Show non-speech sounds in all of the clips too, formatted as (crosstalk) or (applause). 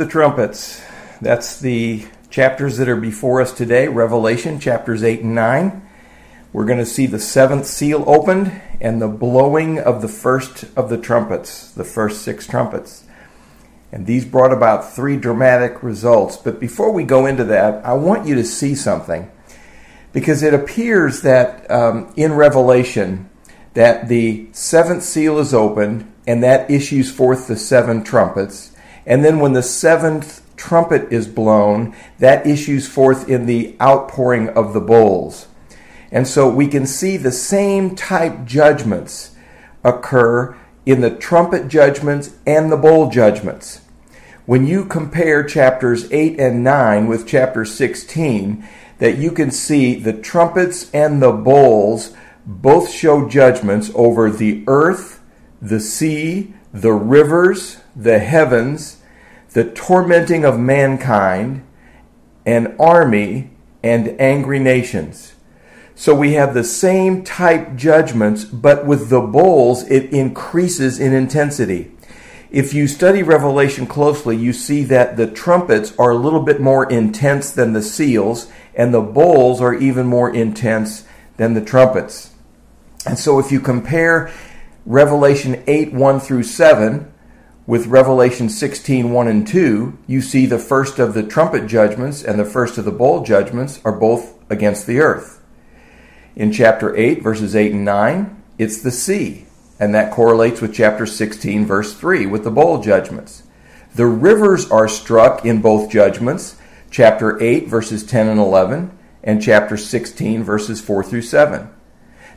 the trumpets. That's the chapters that are before us today Revelation chapters 8 and 9. We're going to see the seventh seal opened and the blowing of the first of the trumpets, the first six trumpets. And these brought about three dramatic results. But before we go into that, I want you to see something. Because it appears that um, in Revelation, that the seventh seal is opened and that issues forth the seven trumpets. And then when the seventh trumpet is blown, that issues forth in the outpouring of the bowls. And so we can see the same type judgments occur in the trumpet judgments and the bowl judgments. When you compare chapters 8 and 9 with chapter 16, that you can see the trumpets and the bowls both show judgments over the earth, the sea, the rivers, the heavens, the tormenting of mankind, an army, and angry nations. So we have the same type judgments, but with the bowls, it increases in intensity. If you study Revelation closely, you see that the trumpets are a little bit more intense than the seals, and the bowls are even more intense than the trumpets. And so if you compare Revelation 8 1 through 7 with Revelation 16 1 and 2, you see the first of the trumpet judgments and the first of the bowl judgments are both against the earth. In chapter 8, verses 8 and 9, it's the sea, and that correlates with chapter 16, verse 3, with the bowl judgments. The rivers are struck in both judgments, chapter 8, verses 10 and 11, and chapter 16, verses 4 through 7.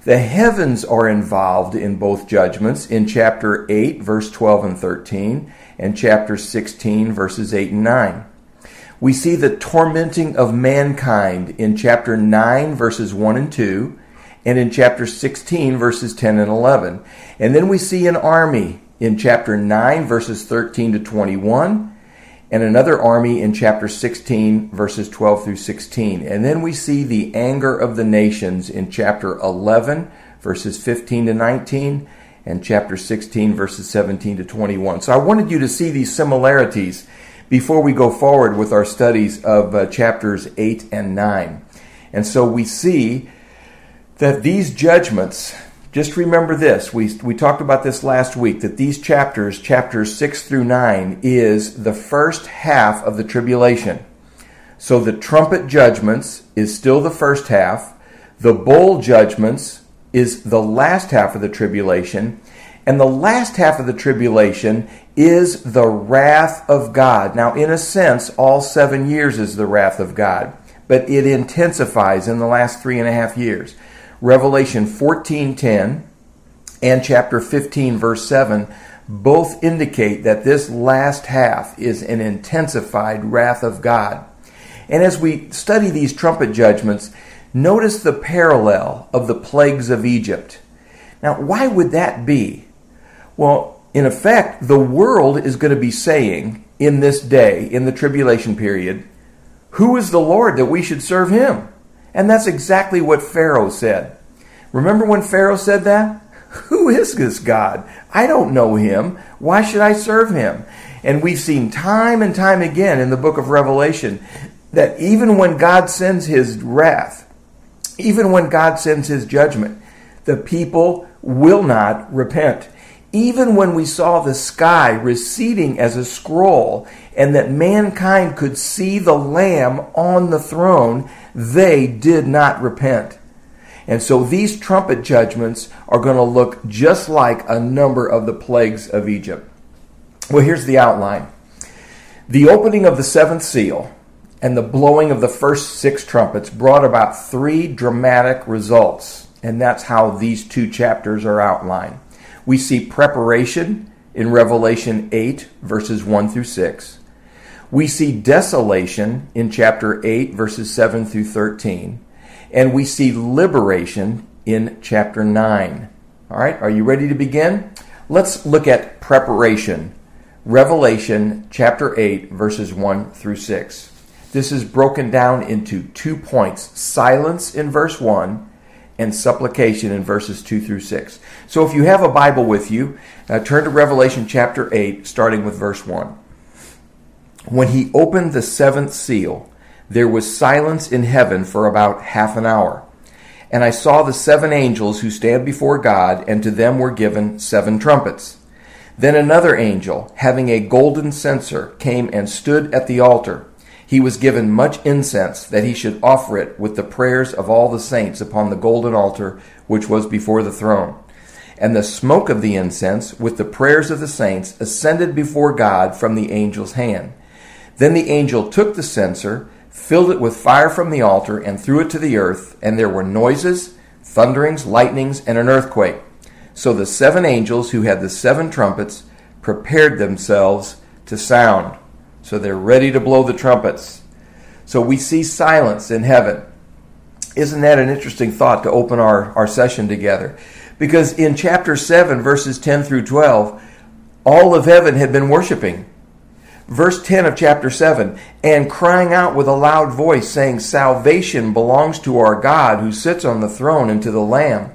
The heavens are involved in both judgments in chapter 8, verse 12 and 13, and chapter 16, verses 8 and 9. We see the tormenting of mankind in chapter 9, verses 1 and 2, and in chapter 16, verses 10 and 11. And then we see an army in chapter 9, verses 13 to 21, and another army in chapter 16, verses 12 through 16. And then we see the anger of the nations in chapter 11, verses 15 to 19, and chapter 16, verses 17 to 21. So I wanted you to see these similarities before we go forward with our studies of uh, chapters 8 and 9. And so we see that these judgments, just remember this, we, we talked about this last week, that these chapters, chapters 6 through 9, is the first half of the tribulation. So the trumpet judgments is still the first half, the bowl judgments is the last half of the tribulation, and the last half of the tribulation is the wrath of God. Now, in a sense, all seven years is the wrath of God, but it intensifies in the last three and a half years. Revelation 14:10 and chapter 15 verse 7 both indicate that this last half is an intensified wrath of God. And as we study these trumpet judgments, notice the parallel of the plagues of Egypt. Now, why would that be? Well, in effect, the world is going to be saying in this day, in the tribulation period, who is the Lord that we should serve him? And that's exactly what Pharaoh said. Remember when Pharaoh said that? (laughs) Who is this God? I don't know him. Why should I serve him? And we've seen time and time again in the book of Revelation that even when God sends his wrath, even when God sends his judgment, the people will not repent even when we saw the sky receding as a scroll and that mankind could see the Lamb on the throne, they did not repent. And so these trumpet judgments are going to look just like a number of the plagues of Egypt. Well, here's the outline the opening of the seventh seal and the blowing of the first six trumpets brought about three dramatic results. And that's how these two chapters are outlined. We see preparation in Revelation 8, verses 1 through 6. We see desolation in chapter 8, verses 7 through 13. And we see liberation in chapter 9. All right, are you ready to begin? Let's look at preparation. Revelation chapter 8, verses 1 through 6. This is broken down into two points silence in verse 1 and supplication in verses 2 through 6. So if you have a Bible with you, uh, turn to Revelation chapter 8, starting with verse 1. When he opened the seventh seal, there was silence in heaven for about half an hour. And I saw the seven angels who stand before God, and to them were given seven trumpets. Then another angel, having a golden censer, came and stood at the altar. He was given much incense, that he should offer it with the prayers of all the saints upon the golden altar which was before the throne. And the smoke of the incense, with the prayers of the saints, ascended before God from the angel's hand. Then the angel took the censer, filled it with fire from the altar, and threw it to the earth, and there were noises, thunderings, lightnings, and an earthquake. So the seven angels who had the seven trumpets prepared themselves to sound. So they're ready to blow the trumpets. So we see silence in heaven. Isn't that an interesting thought to open our, our session together? Because in chapter 7, verses 10 through 12, all of heaven had been worshiping. Verse 10 of chapter 7 and crying out with a loud voice, saying, Salvation belongs to our God who sits on the throne and to the Lamb.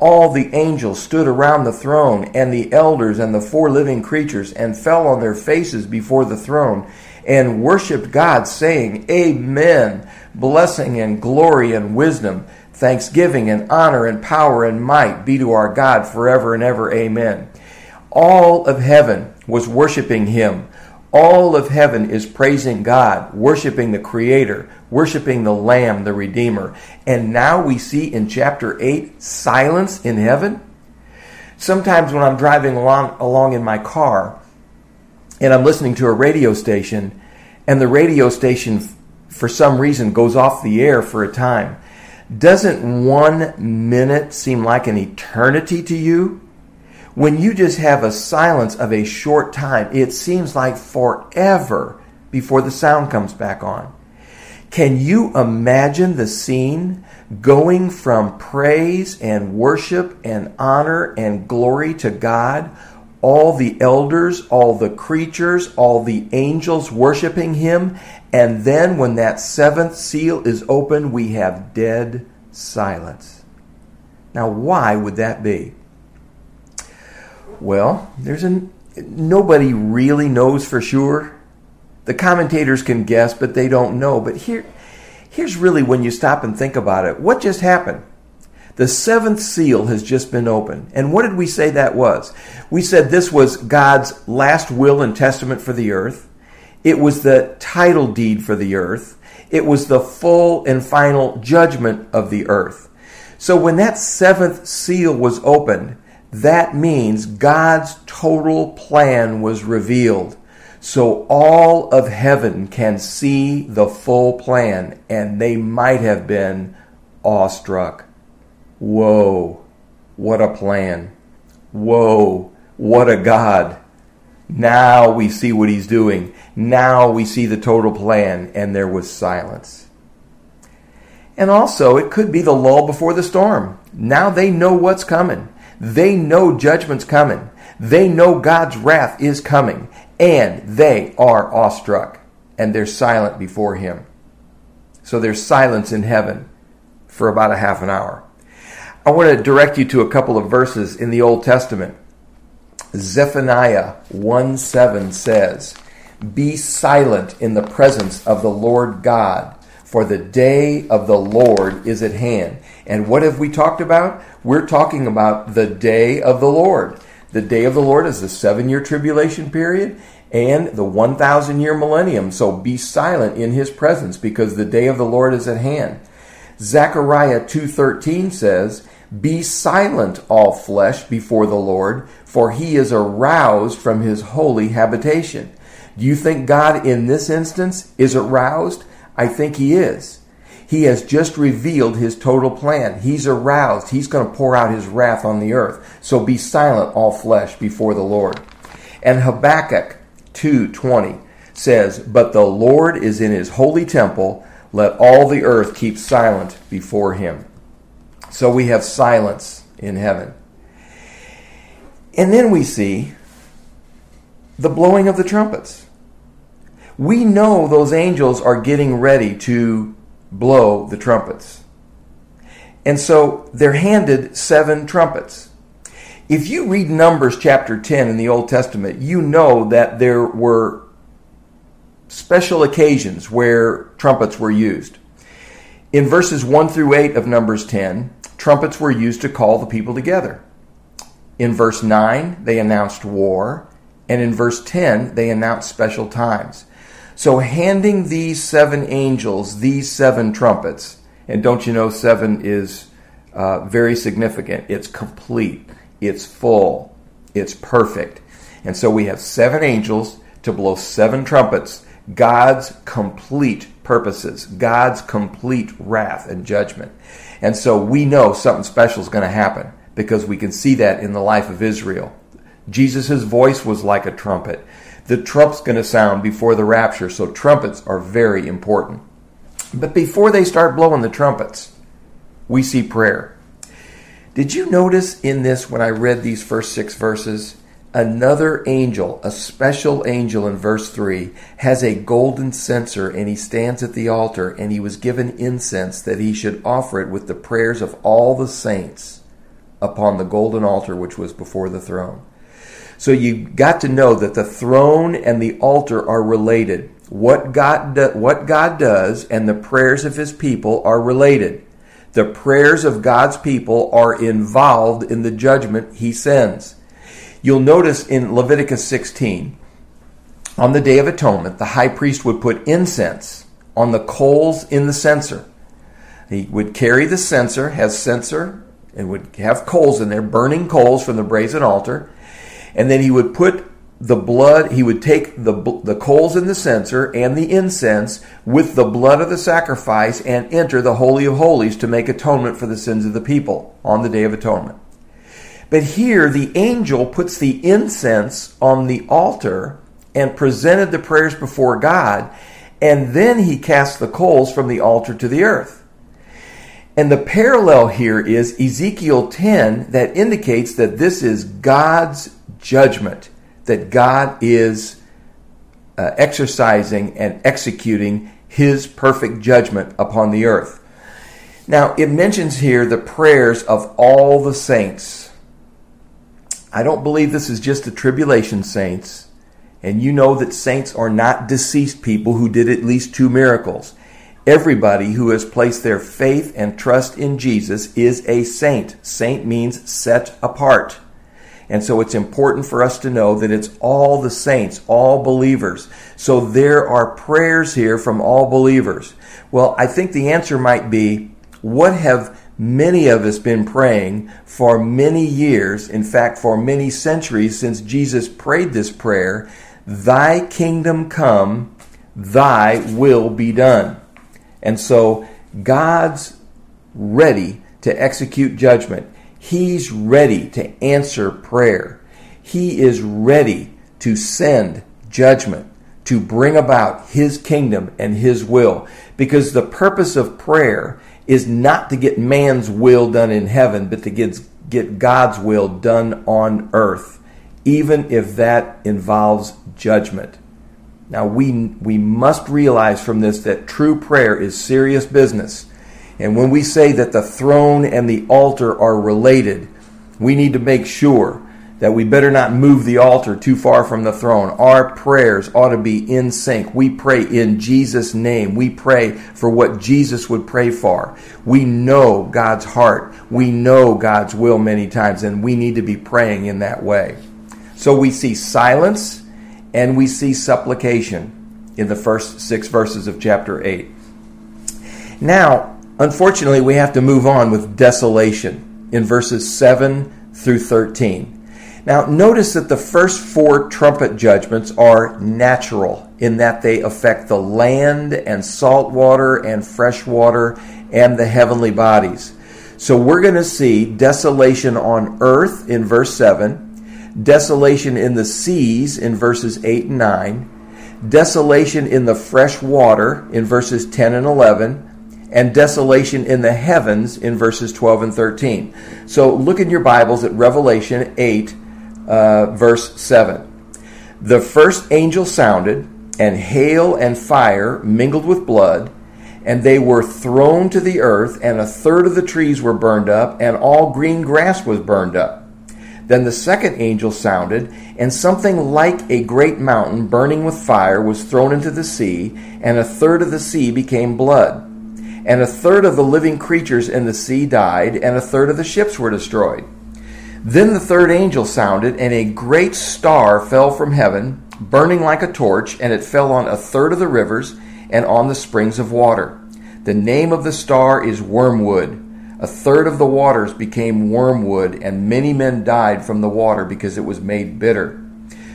All the angels stood around the throne, and the elders and the four living creatures, and fell on their faces before the throne, and worshipped God, saying, Amen. Blessing and glory and wisdom, thanksgiving and honor and power and might be to our God forever and ever. Amen. All of heaven was worshiping him all of heaven is praising God, worshiping the Creator, worshiping the Lamb, the Redeemer. And now we see in chapter 8 silence in heaven. Sometimes when I'm driving along, along in my car and I'm listening to a radio station, and the radio station, for some reason, goes off the air for a time, doesn't one minute seem like an eternity to you? When you just have a silence of a short time, it seems like forever before the sound comes back on. Can you imagine the scene going from praise and worship and honor and glory to God? All the elders, all the creatures, all the angels worshiping Him. And then when that seventh seal is opened, we have dead silence. Now, why would that be? Well, there's a nobody really knows for sure. The commentators can guess, but they don't know. But here, here's really when you stop and think about it. What just happened? The seventh seal has just been opened. And what did we say that was? We said this was God's last will and testament for the earth. It was the title deed for the earth. It was the full and final judgment of the earth. So when that seventh seal was opened, that means God's total plan was revealed. So all of heaven can see the full plan, and they might have been awestruck. Whoa, what a plan. Whoa, what a God. Now we see what he's doing. Now we see the total plan, and there was silence. And also, it could be the lull before the storm. Now they know what's coming. They know judgment's coming. They know God's wrath is coming. And they are awestruck. And they're silent before Him. So there's silence in heaven for about a half an hour. I want to direct you to a couple of verses in the Old Testament. Zephaniah 1 7 says, Be silent in the presence of the Lord God for the day of the Lord is at hand. And what have we talked about? We're talking about the day of the Lord. The day of the Lord is the seven year tribulation period and the 1,000 year millennium. So be silent in his presence because the day of the Lord is at hand. Zechariah 2.13 says, Be silent, all flesh, before the Lord, for he is aroused from his holy habitation. Do you think God in this instance is aroused? I think he is. He has just revealed his total plan. He's aroused. He's going to pour out his wrath on the earth. So be silent, all flesh, before the Lord. And Habakkuk 2:20 says, "But the Lord is in his holy temple; let all the earth keep silent before him." So we have silence in heaven. And then we see the blowing of the trumpets we know those angels are getting ready to blow the trumpets. And so they're handed seven trumpets. If you read Numbers chapter 10 in the Old Testament, you know that there were special occasions where trumpets were used. In verses 1 through 8 of Numbers 10, trumpets were used to call the people together. In verse 9, they announced war, and in verse 10, they announced special times. So, handing these seven angels these seven trumpets, and don't you know, seven is uh, very significant. It's complete, it's full, it's perfect. And so we have seven angels to blow seven trumpets, God's complete purposes, God's complete wrath and judgment. And so we know something special is going to happen because we can see that in the life of Israel. Jesus' voice was like a trumpet. The trump's going to sound before the rapture, so trumpets are very important. But before they start blowing the trumpets, we see prayer. Did you notice in this when I read these first six verses? Another angel, a special angel in verse 3, has a golden censer and he stands at the altar and he was given incense that he should offer it with the prayers of all the saints upon the golden altar which was before the throne. So you got to know that the throne and the altar are related. What God, do, what God does and the prayers of his people are related. The prayers of God's people are involved in the judgment he sends. You'll notice in Leviticus 16, on the Day of Atonement, the high priest would put incense on the coals in the censer. He would carry the censer, has censer, and would have coals in there, burning coals from the brazen altar. And then he would put the blood, he would take the, the coals in the censer and the incense with the blood of the sacrifice and enter the Holy of Holies to make atonement for the sins of the people on the Day of Atonement. But here, the angel puts the incense on the altar and presented the prayers before God, and then he cast the coals from the altar to the earth. And the parallel here is Ezekiel 10 that indicates that this is God's judgment, that God is uh, exercising and executing his perfect judgment upon the earth. Now, it mentions here the prayers of all the saints I don't believe this is just the tribulation saints. And you know that saints are not deceased people who did at least two miracles. Everybody who has placed their faith and trust in Jesus is a saint. Saint means set apart. And so it's important for us to know that it's all the saints, all believers. So there are prayers here from all believers. Well, I think the answer might be what have many of us been praying for many years, in fact, for many centuries since Jesus prayed this prayer Thy kingdom come, thy will be done. And so God's ready to execute judgment. He's ready to answer prayer. He is ready to send judgment to bring about His kingdom and His will. Because the purpose of prayer is not to get man's will done in heaven, but to get, God's will done on earth, even if that involves judgment. Now, we, we must realize from this that true prayer is serious business. And when we say that the throne and the altar are related, we need to make sure that we better not move the altar too far from the throne. Our prayers ought to be in sync. We pray in Jesus' name. We pray for what Jesus would pray for. We know God's heart. We know God's will many times, and we need to be praying in that way. So we see silence and we see supplication in the first six verses of chapter 8. Now, unfortunately, we have to move on with desolation in verses 7 through 13. Now, notice that the first four trumpet judgments are natural in that they affect the land and salt water and fresh water and the heavenly bodies. So we're going to see desolation on earth in verse 7, desolation in the seas in verses 8 and 9, desolation in the fresh water in verses 10 and 11, and desolation in the heavens in verses 12 and 13. So look in your Bibles at Revelation 8 uh, verse 7. The first angel sounded, and hail and fire mingled with blood, and they were thrown to the earth, and a third of the trees were burned up, and all green grass was burned up. Then the second angel sounded, and something like a great mountain burning with fire was thrown into the sea, and a third of the sea became blood. And a third of the living creatures in the sea died, and a third of the ships were destroyed. Then the third angel sounded, and a great star fell from heaven, burning like a torch, and it fell on a third of the rivers and on the springs of water. The name of the star is Wormwood. A third of the waters became wormwood, and many men died from the water because it was made bitter.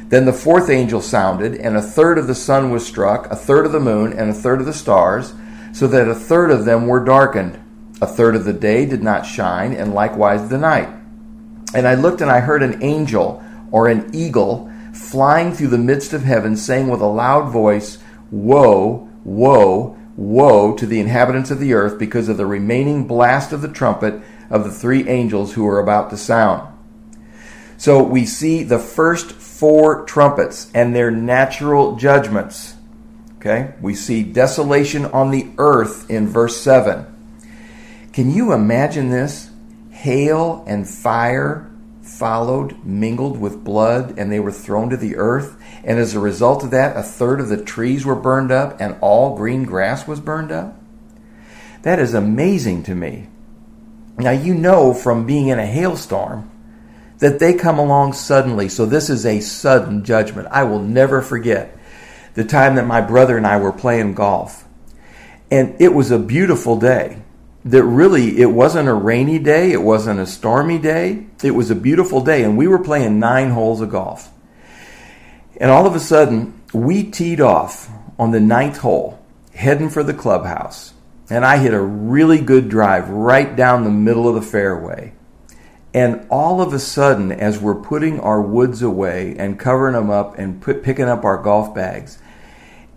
Then the fourth angel sounded, and a third of the sun was struck, a third of the moon, and a third of the stars, so that a third of them were darkened. A third of the day did not shine, and likewise the night. And I looked, and I heard an angel, or an eagle, flying through the midst of heaven, saying with a loud voice, Woe, woe, Woe to the inhabitants of the earth because of the remaining blast of the trumpet of the three angels who are about to sound. So we see the first four trumpets and their natural judgments. Okay? We see desolation on the earth in verse 7. Can you imagine this? Hail and fire followed, mingled with blood, and they were thrown to the earth. And as a result of that, a third of the trees were burned up and all green grass was burned up. That is amazing to me. Now, you know from being in a hailstorm that they come along suddenly. So, this is a sudden judgment. I will never forget the time that my brother and I were playing golf. And it was a beautiful day that really it wasn't a rainy day, it wasn't a stormy day, it was a beautiful day, and we were playing nine holes of golf. And all of a sudden, we teed off on the ninth hole, heading for the clubhouse. And I hit a really good drive right down the middle of the fairway. And all of a sudden, as we're putting our woods away and covering them up and put, picking up our golf bags,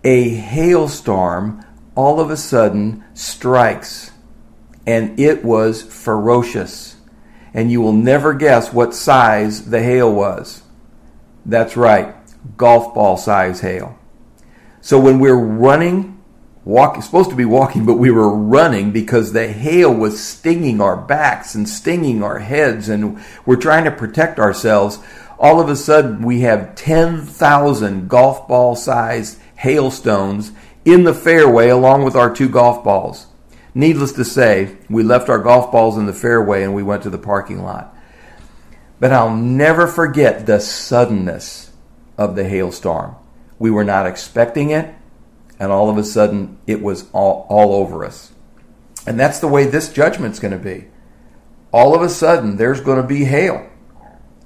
a hailstorm all of a sudden strikes and it was ferocious. And you will never guess what size the hail was. That's right, golf ball size hail. So when we're running, walking, supposed to be walking, but we were running because the hail was stinging our backs and stinging our heads, and we're trying to protect ourselves. All of a sudden, we have 10,000 golf ball sized hailstones in the fairway along with our two golf balls. Needless to say, we left our golf balls in the fairway and we went to the parking lot. But I'll never forget the suddenness of the hailstorm. We were not expecting it, and all of a sudden it was all, all over us. And that's the way this judgment's going to be. All of a sudden, there's going to be hail,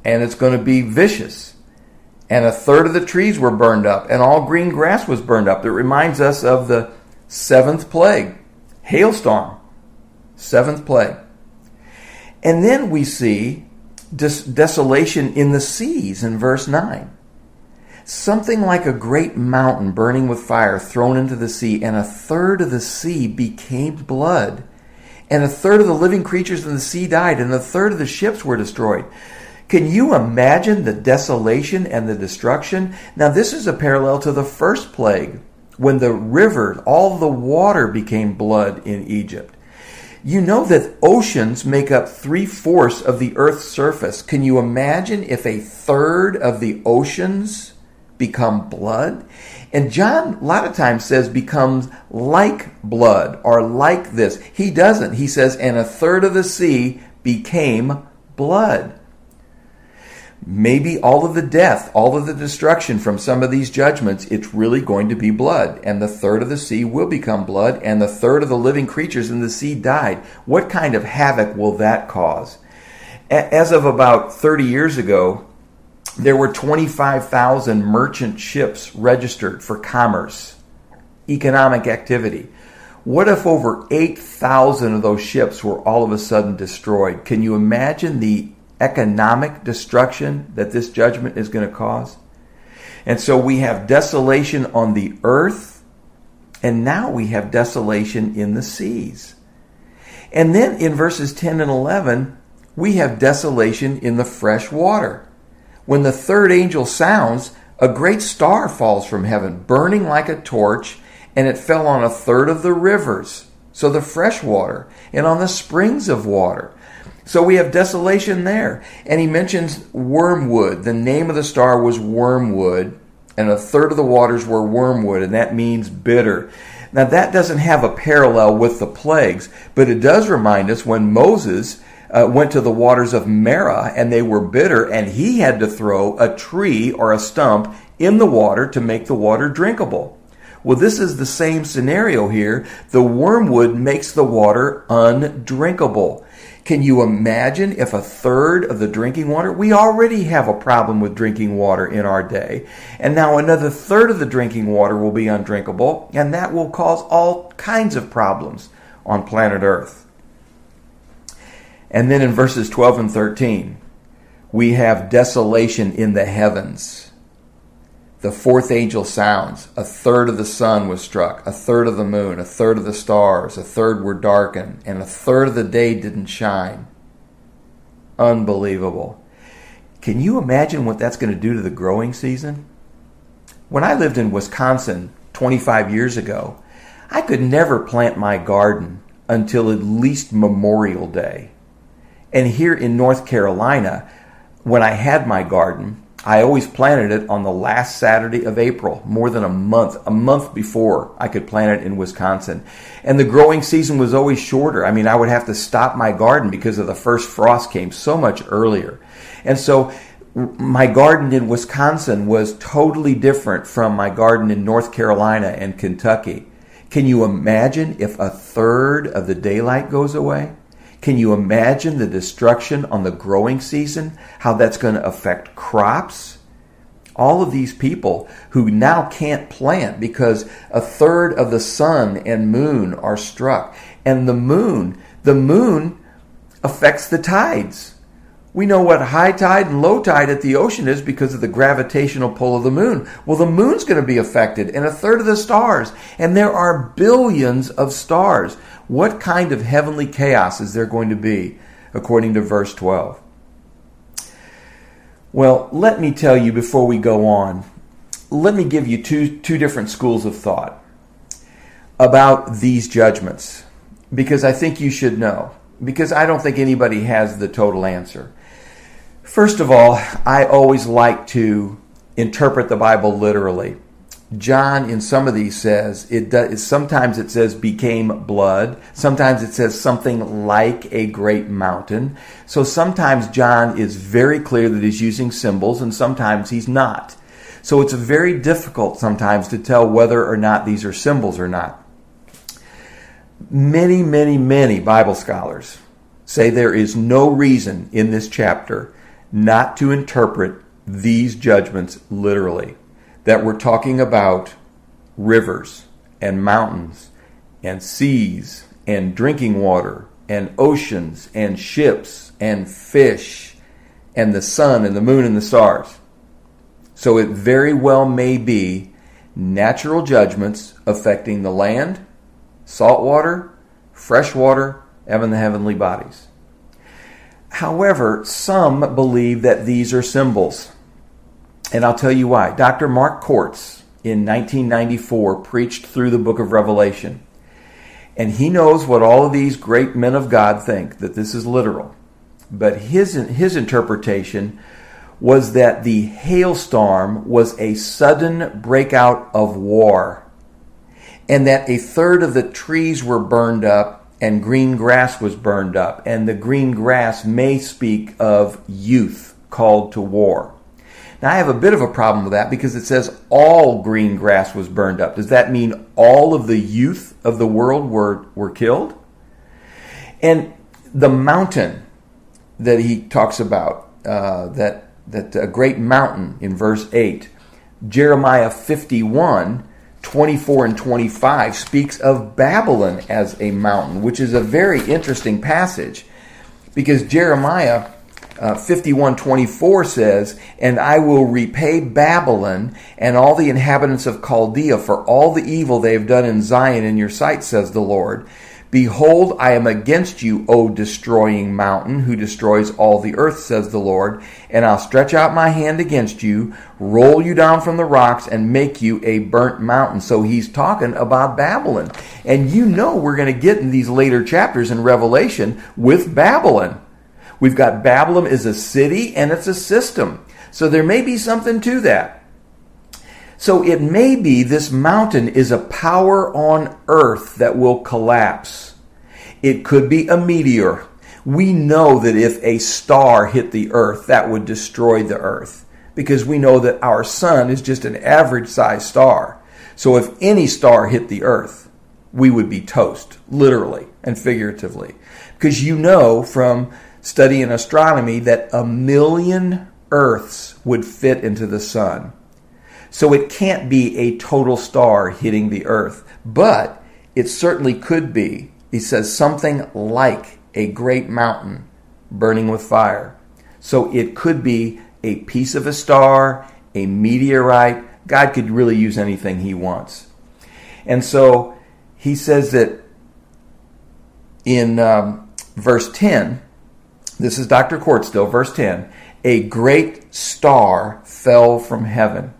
and it's going to be vicious. And a third of the trees were burned up, and all green grass was burned up. It reminds us of the seventh plague hailstorm, seventh plague. And then we see des- desolation in the seas in verse 9. Something like a great mountain burning with fire thrown into the sea, and a third of the sea became blood. And a third of the living creatures in the sea died, and a third of the ships were destroyed. Can you imagine the desolation and the destruction? Now, this is a parallel to the first plague when the river, all the water became blood in Egypt. You know that oceans make up three fourths of the earth's surface. Can you imagine if a third of the oceans become blood? And John, a lot of times, says becomes like blood or like this. He doesn't. He says, and a third of the sea became blood maybe all of the death, all of the destruction from some of these judgments, it's really going to be blood. And the third of the sea will become blood, and the third of the living creatures in the sea died. What kind of havoc will that cause? As of about 30 years ago, there were 25,000 merchant ships registered for commerce, economic activity. What if over 8,000 of those ships were all of a sudden destroyed? Can you imagine the economic destruction that this judgment is going to cause. And so we have desolation on the earth, and now we have desolation in the seas. And then in verses 10 and 11, we have desolation in the fresh water. When the third angel sounds, a great star falls from heaven, burning like a torch, and it fell on a third of the rivers so the fresh water, and on the springs of water. So we have desolation there. And he mentions wormwood. The name of the star was wormwood, and a third of the waters were wormwood, and that means bitter. Now, that doesn't have a parallel with the plagues, but it does remind us when Moses uh, went to the waters of Marah and they were bitter, and he had to throw a tree or a stump in the water to make the water drinkable. Well, this is the same scenario here. The wormwood makes the water undrinkable. Can you imagine if a third of the drinking water, we already have a problem with drinking water in our day, and now another third of the drinking water will be undrinkable, and that will cause all kinds of problems on planet Earth. And then in verses 12 and 13, we have desolation in the heavens the fourth angel sounds. A third of the sun was struck, a third of the moon, a third of the stars, a third were darkened, and a third of the day didn't shine. Unbelievable. Can you imagine what that's going to do to the growing season? When I lived in Wisconsin 25 years ago, I could never plant my garden until at least Memorial Day. And here in North Carolina, when I had my garden, I always planted it on the last Saturday of April, more than a month, a month before I could plant it in Wisconsin. And the growing season was always shorter. I mean, I would have to stop my garden because of the first frost came so much earlier. And so my garden in Wisconsin was totally different from my garden in North Carolina and Kentucky. Can you imagine if a third of the daylight goes away? Can you imagine the destruction on the growing season? How that's going to affect crops? All of these people who now can't plant because a third of the sun and moon are struck. And the moon, the moon affects the tides. We know what high tide and low tide at the ocean is because of the gravitational pull of the moon. Well, the moon's going to be affected and a third of the stars. And there are billions of stars. What kind of heavenly chaos is there going to be according to verse 12? Well, let me tell you before we go on, let me give you two, two different schools of thought about these judgments because I think you should know, because I don't think anybody has the total answer. First of all, I always like to interpret the Bible literally. John in some of these says it does, sometimes it says became blood, sometimes it says something like a great mountain. So sometimes John is very clear that he's using symbols and sometimes he's not. So it's very difficult sometimes to tell whether or not these are symbols or not. Many, many, many Bible scholars say there is no reason in this chapter not to interpret these judgments literally. That we're talking about rivers and mountains and seas and drinking water and oceans and ships and fish and the sun and the moon and the stars. So it very well may be natural judgments affecting the land, salt water, fresh water, and the heavenly bodies. However, some believe that these are symbols. And I'll tell you why. Dr. Mark Corts in 1994 preached through the book of Revelation. And he knows what all of these great men of God think, that this is literal. But his, his interpretation was that the hailstorm was a sudden breakout of war, and that a third of the trees were burned up and green grass was burned up, and the green grass may speak of youth called to war. Now, I have a bit of a problem with that because it says all green grass was burned up. Does that mean all of the youth of the world were, were killed? And the mountain that he talks about, uh, that, that a great mountain in verse 8, Jeremiah 51 24 and 25 speaks of Babylon as a mountain, which is a very interesting passage because Jeremiah uh, 51 24 says, And I will repay Babylon and all the inhabitants of Chaldea for all the evil they have done in Zion in your sight, says the Lord. Behold, I am against you, O destroying mountain, who destroys all the earth, says the Lord. And I'll stretch out my hand against you, roll you down from the rocks, and make you a burnt mountain. So he's talking about Babylon. And you know we're going to get in these later chapters in Revelation with Babylon. We've got Babylon is a city and it's a system. So there may be something to that. So it may be this mountain is a power on earth that will collapse. It could be a meteor. We know that if a star hit the earth, that would destroy the earth because we know that our sun is just an average sized star. So if any star hit the earth, we would be toast, literally and figuratively. Because you know from studying astronomy that a million Earths would fit into the sun. So it can't be a total star hitting the Earth, but it certainly could be. He says something like a great mountain burning with fire. So it could be a piece of a star, a meteorite. God could really use anything he wants. And so he says that in um, verse 10, this is Dr. Court still, verse 10. A great star fell from heaven.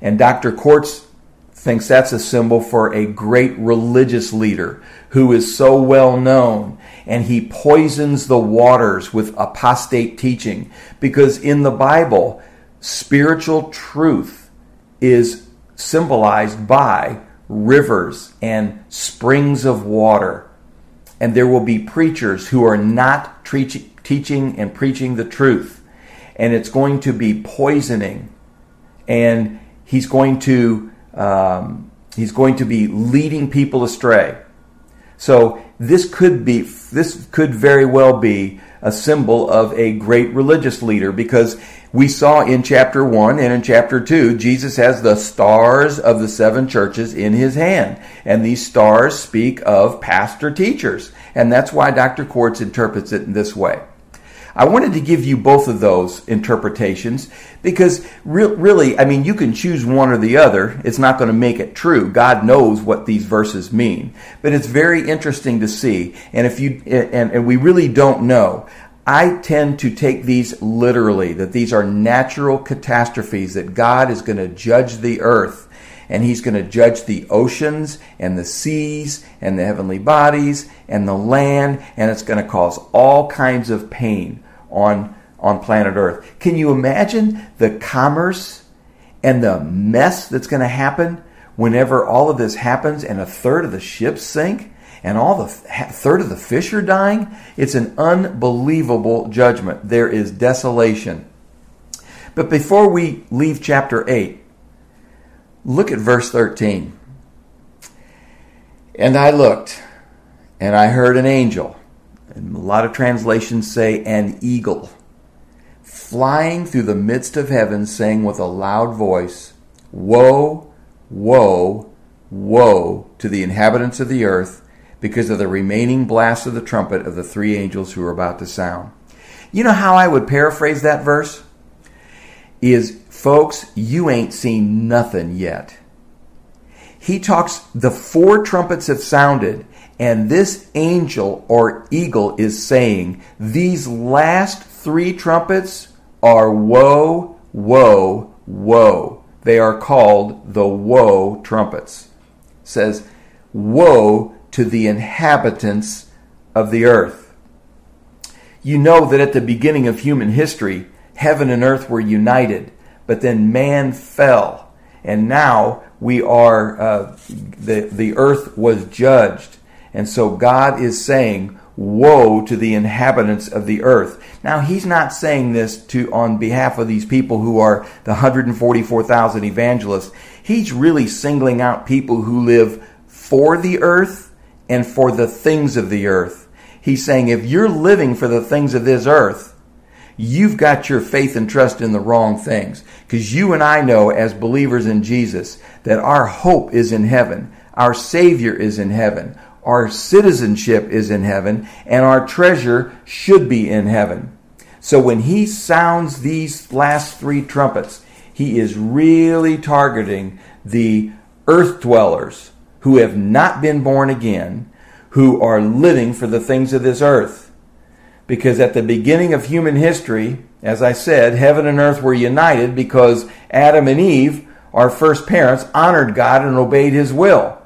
And Dr. Corts thinks that's a symbol for a great religious leader who is so well known and he poisons the waters with apostate teaching because in the Bible, spiritual truth is symbolized by rivers and springs of water. And there will be preachers who are not preaching teaching and preaching the truth. And it's going to be poisoning. And he's going to um, he's going to be leading people astray. So this could be this could very well be a symbol of a great religious leader because we saw in chapter 1 and in chapter 2 Jesus has the stars of the seven churches in his hand and these stars speak of pastor teachers and that's why Dr. Corts interprets it in this way. I wanted to give you both of those interpretations because re- really, I mean, you can choose one or the other. It's not going to make it true. God knows what these verses mean, but it's very interesting to see. And if you, and, and we really don't know. I tend to take these literally, that these are natural catastrophes, that God is going to judge the earth and he's going to judge the oceans and the seas and the heavenly bodies and the land, and it's going to cause all kinds of pain on, on planet Earth. Can you imagine the commerce and the mess that's going to happen whenever all of this happens and a third of the ships sink? and all the third of the fish are dying. It's an unbelievable judgment. There is desolation. But before we leave chapter 8, Look at verse 13. And I looked, and I heard an angel, and a lot of translations say an eagle, flying through the midst of heaven, saying with a loud voice, Woe, woe, woe to the inhabitants of the earth, because of the remaining blast of the trumpet of the three angels who are about to sound. You know how I would paraphrase that verse? Is Folks, you ain't seen nothing yet. He talks, the four trumpets have sounded, and this angel or eagle is saying, These last three trumpets are woe, woe, woe. They are called the woe trumpets. It says, Woe to the inhabitants of the earth. You know that at the beginning of human history, heaven and earth were united but then man fell, and now we are uh, the the earth was judged, and so God is saying, "Woe to the inhabitants of the earth." Now He's not saying this to on behalf of these people who are the 144,000 evangelists. He's really singling out people who live for the earth and for the things of the earth. He's saying, if you're living for the things of this earth, you've got your faith and trust in the wrong things. Because you and I know, as believers in Jesus, that our hope is in heaven, our Savior is in heaven, our citizenship is in heaven, and our treasure should be in heaven. So when he sounds these last three trumpets, he is really targeting the earth dwellers who have not been born again, who are living for the things of this earth. Because at the beginning of human history, as I said, heaven and earth were united because Adam and Eve, our first parents, honored God and obeyed his will.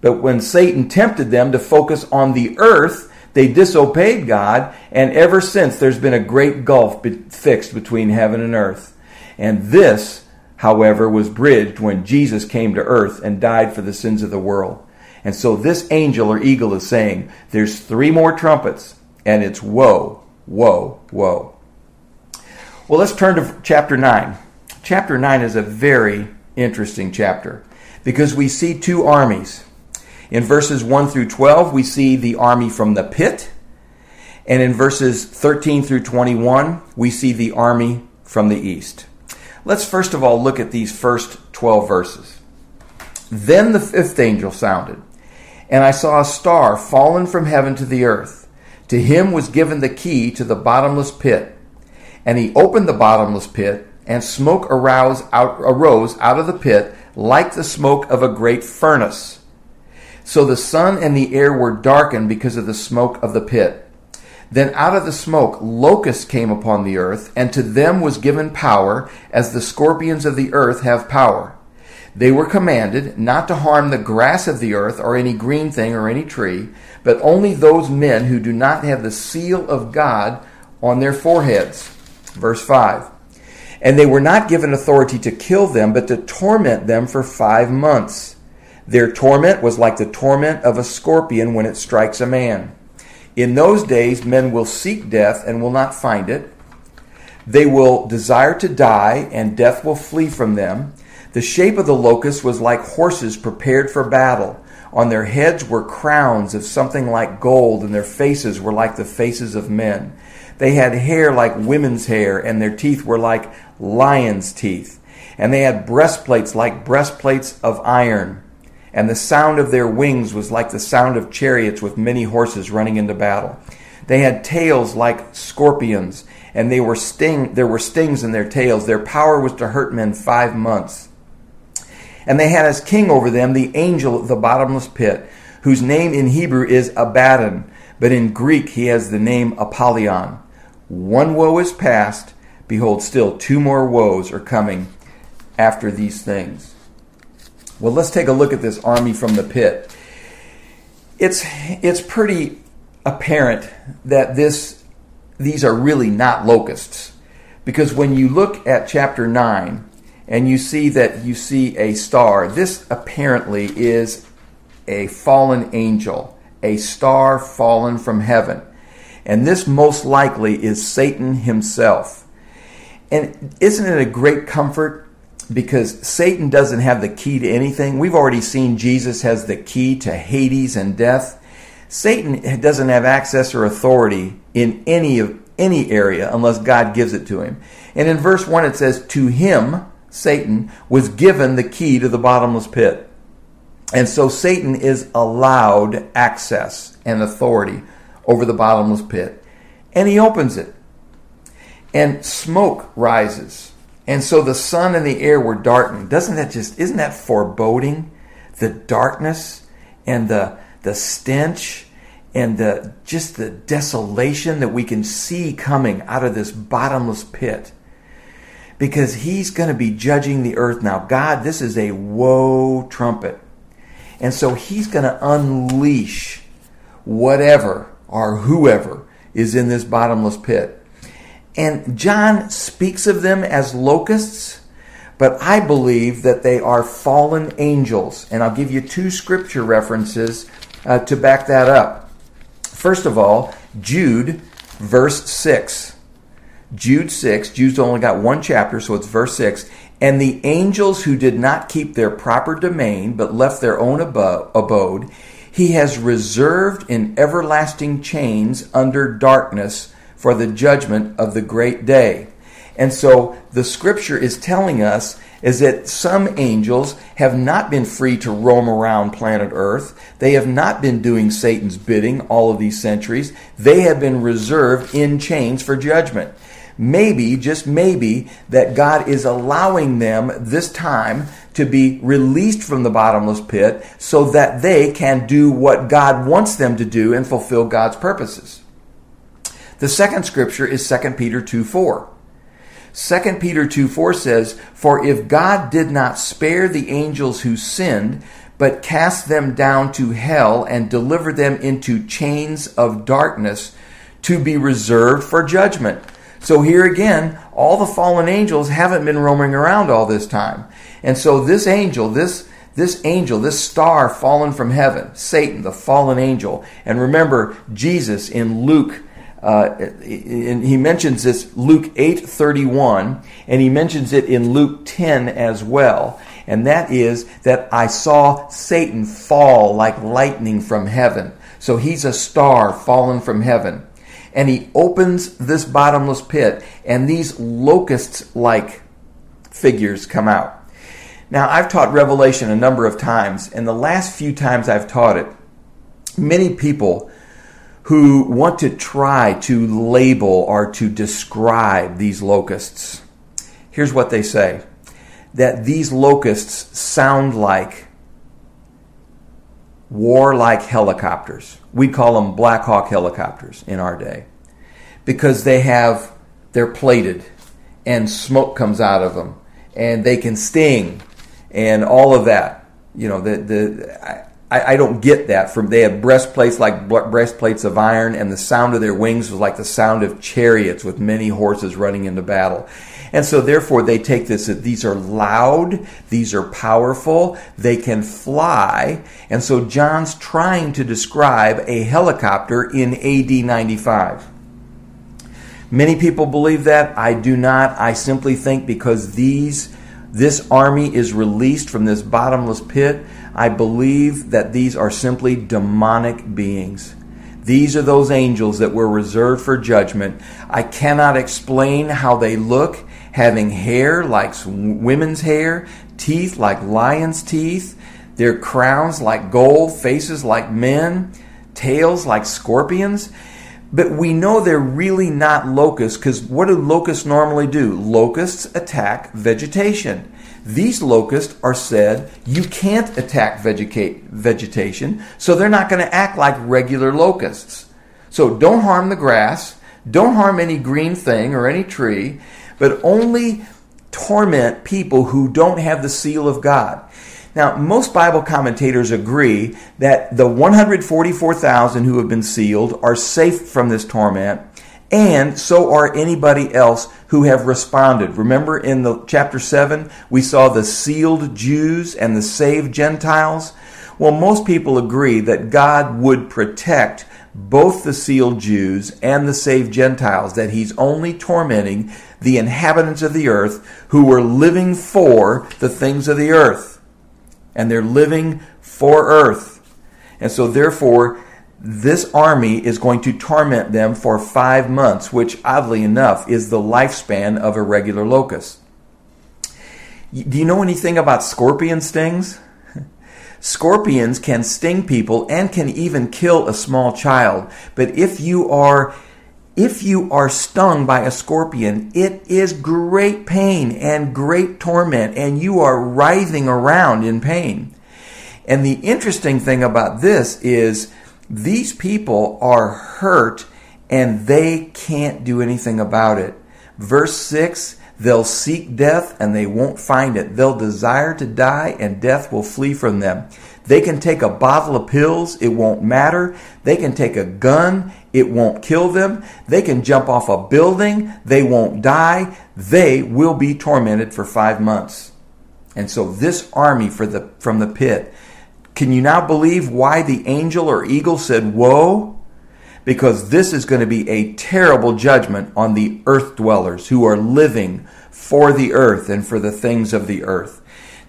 But when Satan tempted them to focus on the earth, they disobeyed God, and ever since there's been a great gulf fixed between heaven and earth. And this, however, was bridged when Jesus came to earth and died for the sins of the world. And so this angel or eagle is saying, there's three more trumpets, and it's woe, woe, woe. Well, let's turn to chapter 9. Chapter 9 is a very interesting chapter because we see two armies. In verses 1 through 12, we see the army from the pit. And in verses 13 through 21, we see the army from the east. Let's first of all look at these first 12 verses. Then the fifth angel sounded, and I saw a star fallen from heaven to the earth. To him was given the key to the bottomless pit. And he opened the bottomless pit, and smoke arose out, arose out of the pit like the smoke of a great furnace. So the sun and the air were darkened because of the smoke of the pit. Then out of the smoke locusts came upon the earth, and to them was given power, as the scorpions of the earth have power. They were commanded not to harm the grass of the earth, or any green thing, or any tree, but only those men who do not have the seal of God on their foreheads. Verse 5. And they were not given authority to kill them, but to torment them for five months. Their torment was like the torment of a scorpion when it strikes a man. In those days, men will seek death and will not find it. They will desire to die, and death will flee from them. The shape of the locusts was like horses prepared for battle. On their heads were crowns of something like gold, and their faces were like the faces of men. They had hair like women's hair, and their teeth were like lions' teeth. And they had breastplates like breastplates of iron and the sound of their wings was like the sound of chariots with many horses running into battle. They had tails like scorpions, and they were sting, there were stings in their tails. Their power was to hurt men five months. And they had as king over them the angel of the bottomless pit, whose name in Hebrew is Abaddon, but in Greek he has the name Apollyon. One woe is past. Behold, still two more woes are coming after these things. Well, let's take a look at this army from the pit. It's it's pretty apparent that this these are really not locusts because when you look at chapter 9 and you see that you see a star, this apparently is a fallen angel, a star fallen from heaven. And this most likely is Satan himself. And isn't it a great comfort because Satan doesn't have the key to anything. We've already seen Jesus has the key to Hades and death. Satan doesn't have access or authority in any of any area unless God gives it to him. And in verse 1 it says to him Satan was given the key to the bottomless pit. And so Satan is allowed access and authority over the bottomless pit. And he opens it. And smoke rises and so the sun and the air were darkened. Doesn't that just, isn't that foreboding? The darkness and the, the stench and the, just the desolation that we can see coming out of this bottomless pit. Because he's going to be judging the earth now. God, this is a woe trumpet. And so he's going to unleash whatever or whoever is in this bottomless pit. And John speaks of them as locusts, but I believe that they are fallen angels. And I'll give you two scripture references uh, to back that up. First of all, Jude, verse 6. Jude 6, Jude's only got one chapter, so it's verse 6. And the angels who did not keep their proper domain, but left their own abode, he has reserved in everlasting chains under darkness for the judgment of the great day. And so the scripture is telling us is that some angels have not been free to roam around planet Earth. They have not been doing Satan's bidding all of these centuries. They have been reserved in chains for judgment. Maybe, just maybe, that God is allowing them this time to be released from the bottomless pit so that they can do what God wants them to do and fulfill God's purposes. The second scripture is 2 Peter 2 4. 2 Peter 2 4 says, For if God did not spare the angels who sinned, but cast them down to hell and delivered them into chains of darkness to be reserved for judgment. So here again, all the fallen angels haven't been roaming around all this time. And so this angel, this this angel, this star fallen from heaven, Satan, the fallen angel. And remember Jesus in Luke uh, and he mentions this Luke 8:31 and he mentions it in Luke 10 as well and that is that I saw Satan fall like lightning from heaven. So he's a star fallen from heaven. And he opens this bottomless pit, and these locusts like figures come out. Now, I've taught Revelation a number of times, and the last few times I've taught it, many people who want to try to label or to describe these locusts, here's what they say that these locusts sound like warlike helicopters. We call them Black Hawk helicopters in our day because they have, they're plated and smoke comes out of them and they can sting and all of that. You know, the, the, I, I don't get that from, they have breastplates like breastplates of iron and the sound of their wings was like the sound of chariots with many horses running into battle. And so therefore they take this that these are loud, these are powerful, they can fly. And so John's trying to describe a helicopter in AD 95. Many people believe that. I do not. I simply think because these this army is released from this bottomless pit, I believe that these are simply demonic beings. These are those angels that were reserved for judgment. I cannot explain how they look having hair like women's hair, teeth like lions' teeth, their crowns like gold, faces like men, tails like scorpions. But we know they're really not locusts because what do locusts normally do? Locusts attack vegetation. These locusts are said you can't attack vegetation, so they're not going to act like regular locusts. So don't harm the grass, don't harm any green thing or any tree, but only torment people who don't have the seal of God. Now, most Bible commentators agree that the 144,000 who have been sealed are safe from this torment, and so are anybody else who have responded. Remember in the chapter 7, we saw the sealed Jews and the saved Gentiles? Well, most people agree that God would protect both the sealed Jews and the saved Gentiles, that he's only tormenting the inhabitants of the earth who were living for the things of the earth. And they're living for earth. And so, therefore, this army is going to torment them for five months, which, oddly enough, is the lifespan of a regular locust. Do you know anything about scorpion stings? (laughs) Scorpions can sting people and can even kill a small child. But if you are if you are stung by a scorpion, it is great pain and great torment, and you are writhing around in pain. And the interesting thing about this is these people are hurt and they can't do anything about it. Verse 6 They'll seek death and they won't find it. They'll desire to die and death will flee from them. They can take a bottle of pills, it won't matter. They can take a gun, it won't kill them. They can jump off a building, they won't die. They will be tormented for five months. And so this army the, from the pit, can you now believe why the angel or eagle said, Woe? Because this is going to be a terrible judgment on the earth dwellers who are living for the earth and for the things of the earth.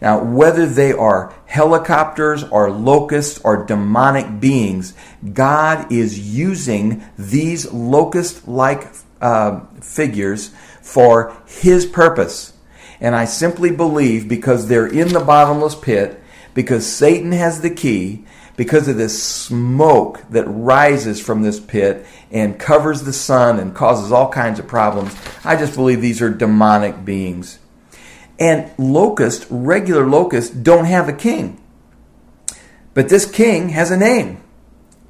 Now, whether they are helicopters or locusts or demonic beings, God is using these locust like uh, figures for His purpose. And I simply believe because they're in the bottomless pit, because Satan has the key, because of this smoke that rises from this pit and covers the sun and causes all kinds of problems, I just believe these are demonic beings. And locusts, regular locusts, don't have a king. But this king has a name.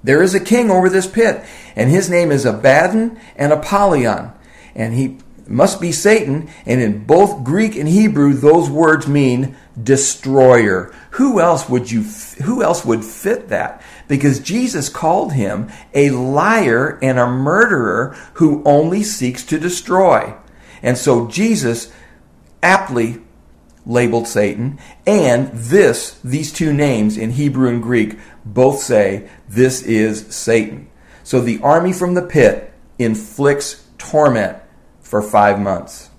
There is a king over this pit, and his name is Abaddon and Apollyon. And he must be Satan, and in both Greek and Hebrew, those words mean destroyer. Who else would you, who else would fit that? Because Jesus called him a liar and a murderer who only seeks to destroy. And so Jesus aptly labeled Satan, and this, these two names in Hebrew and Greek both say this is Satan. So the army from the pit inflicts torment for five months.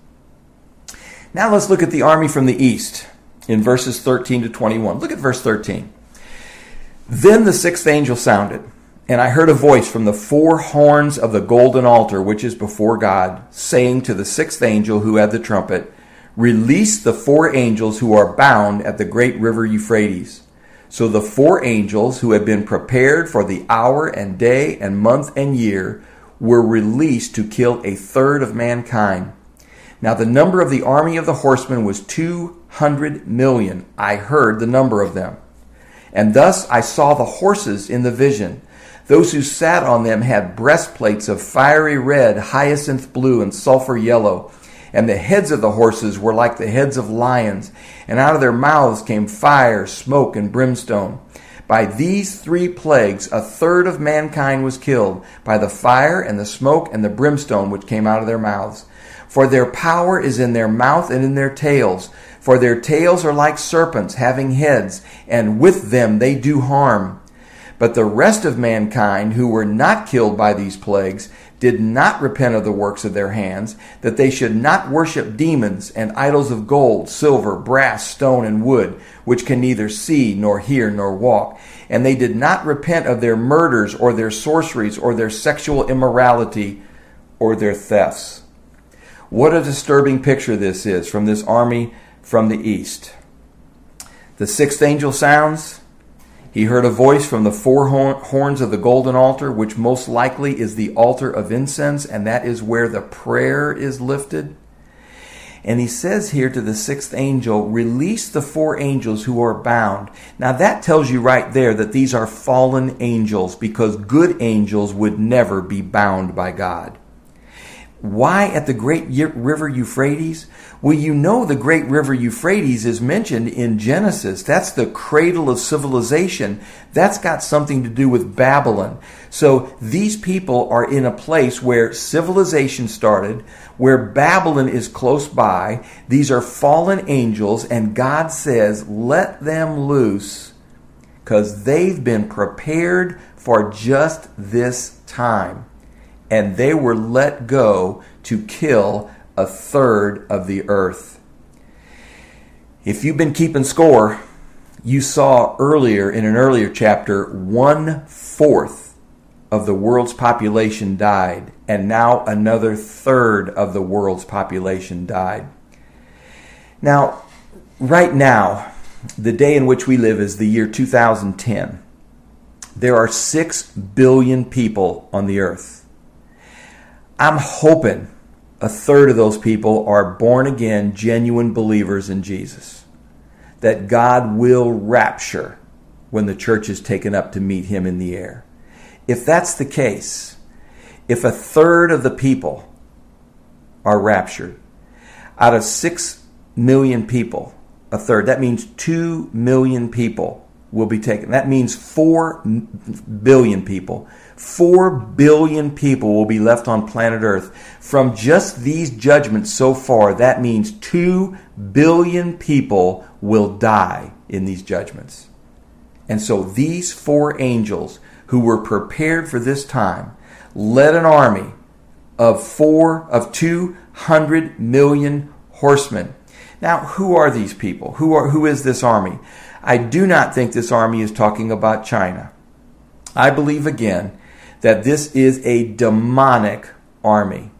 Now let's look at the army from the east in verses 13 to 21. Look at verse 13. Then the sixth angel sounded, and I heard a voice from the four horns of the golden altar which is before God, saying to the sixth angel who had the trumpet, Release the four angels who are bound at the great river Euphrates. So the four angels who had been prepared for the hour and day and month and year were released to kill a third of mankind. Now the number of the army of the horsemen was 200 million. I heard the number of them. And thus I saw the horses in the vision. Those who sat on them had breastplates of fiery red, hyacinth blue, and sulfur yellow. And the heads of the horses were like the heads of lions, and out of their mouths came fire, smoke, and brimstone. By these three plagues, a third of mankind was killed by the fire and the smoke and the brimstone which came out of their mouths. For their power is in their mouth and in their tails. For their tails are like serpents having heads, and with them they do harm. But the rest of mankind who were not killed by these plagues did not repent of the works of their hands, that they should not worship demons and idols of gold, silver, brass, stone, and wood, which can neither see, nor hear, nor walk. And they did not repent of their murders, or their sorceries, or their sexual immorality, or their thefts. What a disturbing picture this is from this army from the east. The sixth angel sounds, he heard a voice from the four horns of the golden altar, which most likely is the altar of incense, and that is where the prayer is lifted. And he says here to the sixth angel, release the four angels who are bound. Now that tells you right there that these are fallen angels because good angels would never be bound by God. Why at the great river Euphrates? Well, you know the great river Euphrates is mentioned in Genesis. That's the cradle of civilization. That's got something to do with Babylon. So these people are in a place where civilization started, where Babylon is close by. These are fallen angels, and God says, let them loose because they've been prepared for just this time and they were let go to kill a third of the earth. If you've been keeping score, you saw earlier in an earlier chapter one fourth of the world's population died, and now another third of the world's population died. Now, right now, the day in which we live is the year 2010. There are 6 billion people on the earth. I'm hoping a third of those people are born again, genuine believers in Jesus. That God will rapture when the church is taken up to meet him in the air. If that's the case, if a third of the people are raptured, out of six million people, a third, that means two million people will be taken. That means four billion people 4 billion people will be left on planet Earth. From just these judgments so far, that means 2 billion people will die in these judgments. And so these four angels who were prepared for this time led an army of four of 200 million horsemen. Now, who are these people? Who are who is this army? I do not think this army is talking about China. I believe again that this is a demonic army.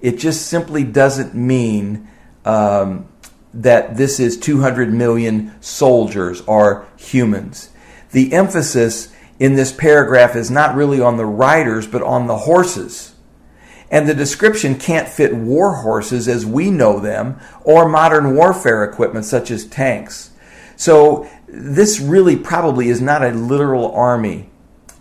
It just simply doesn't mean um, that this is 200 million soldiers or humans. The emphasis in this paragraph is not really on the riders, but on the horses. And the description can't fit war horses as we know them or modern warfare equipment such as tanks. So this really probably is not a literal army.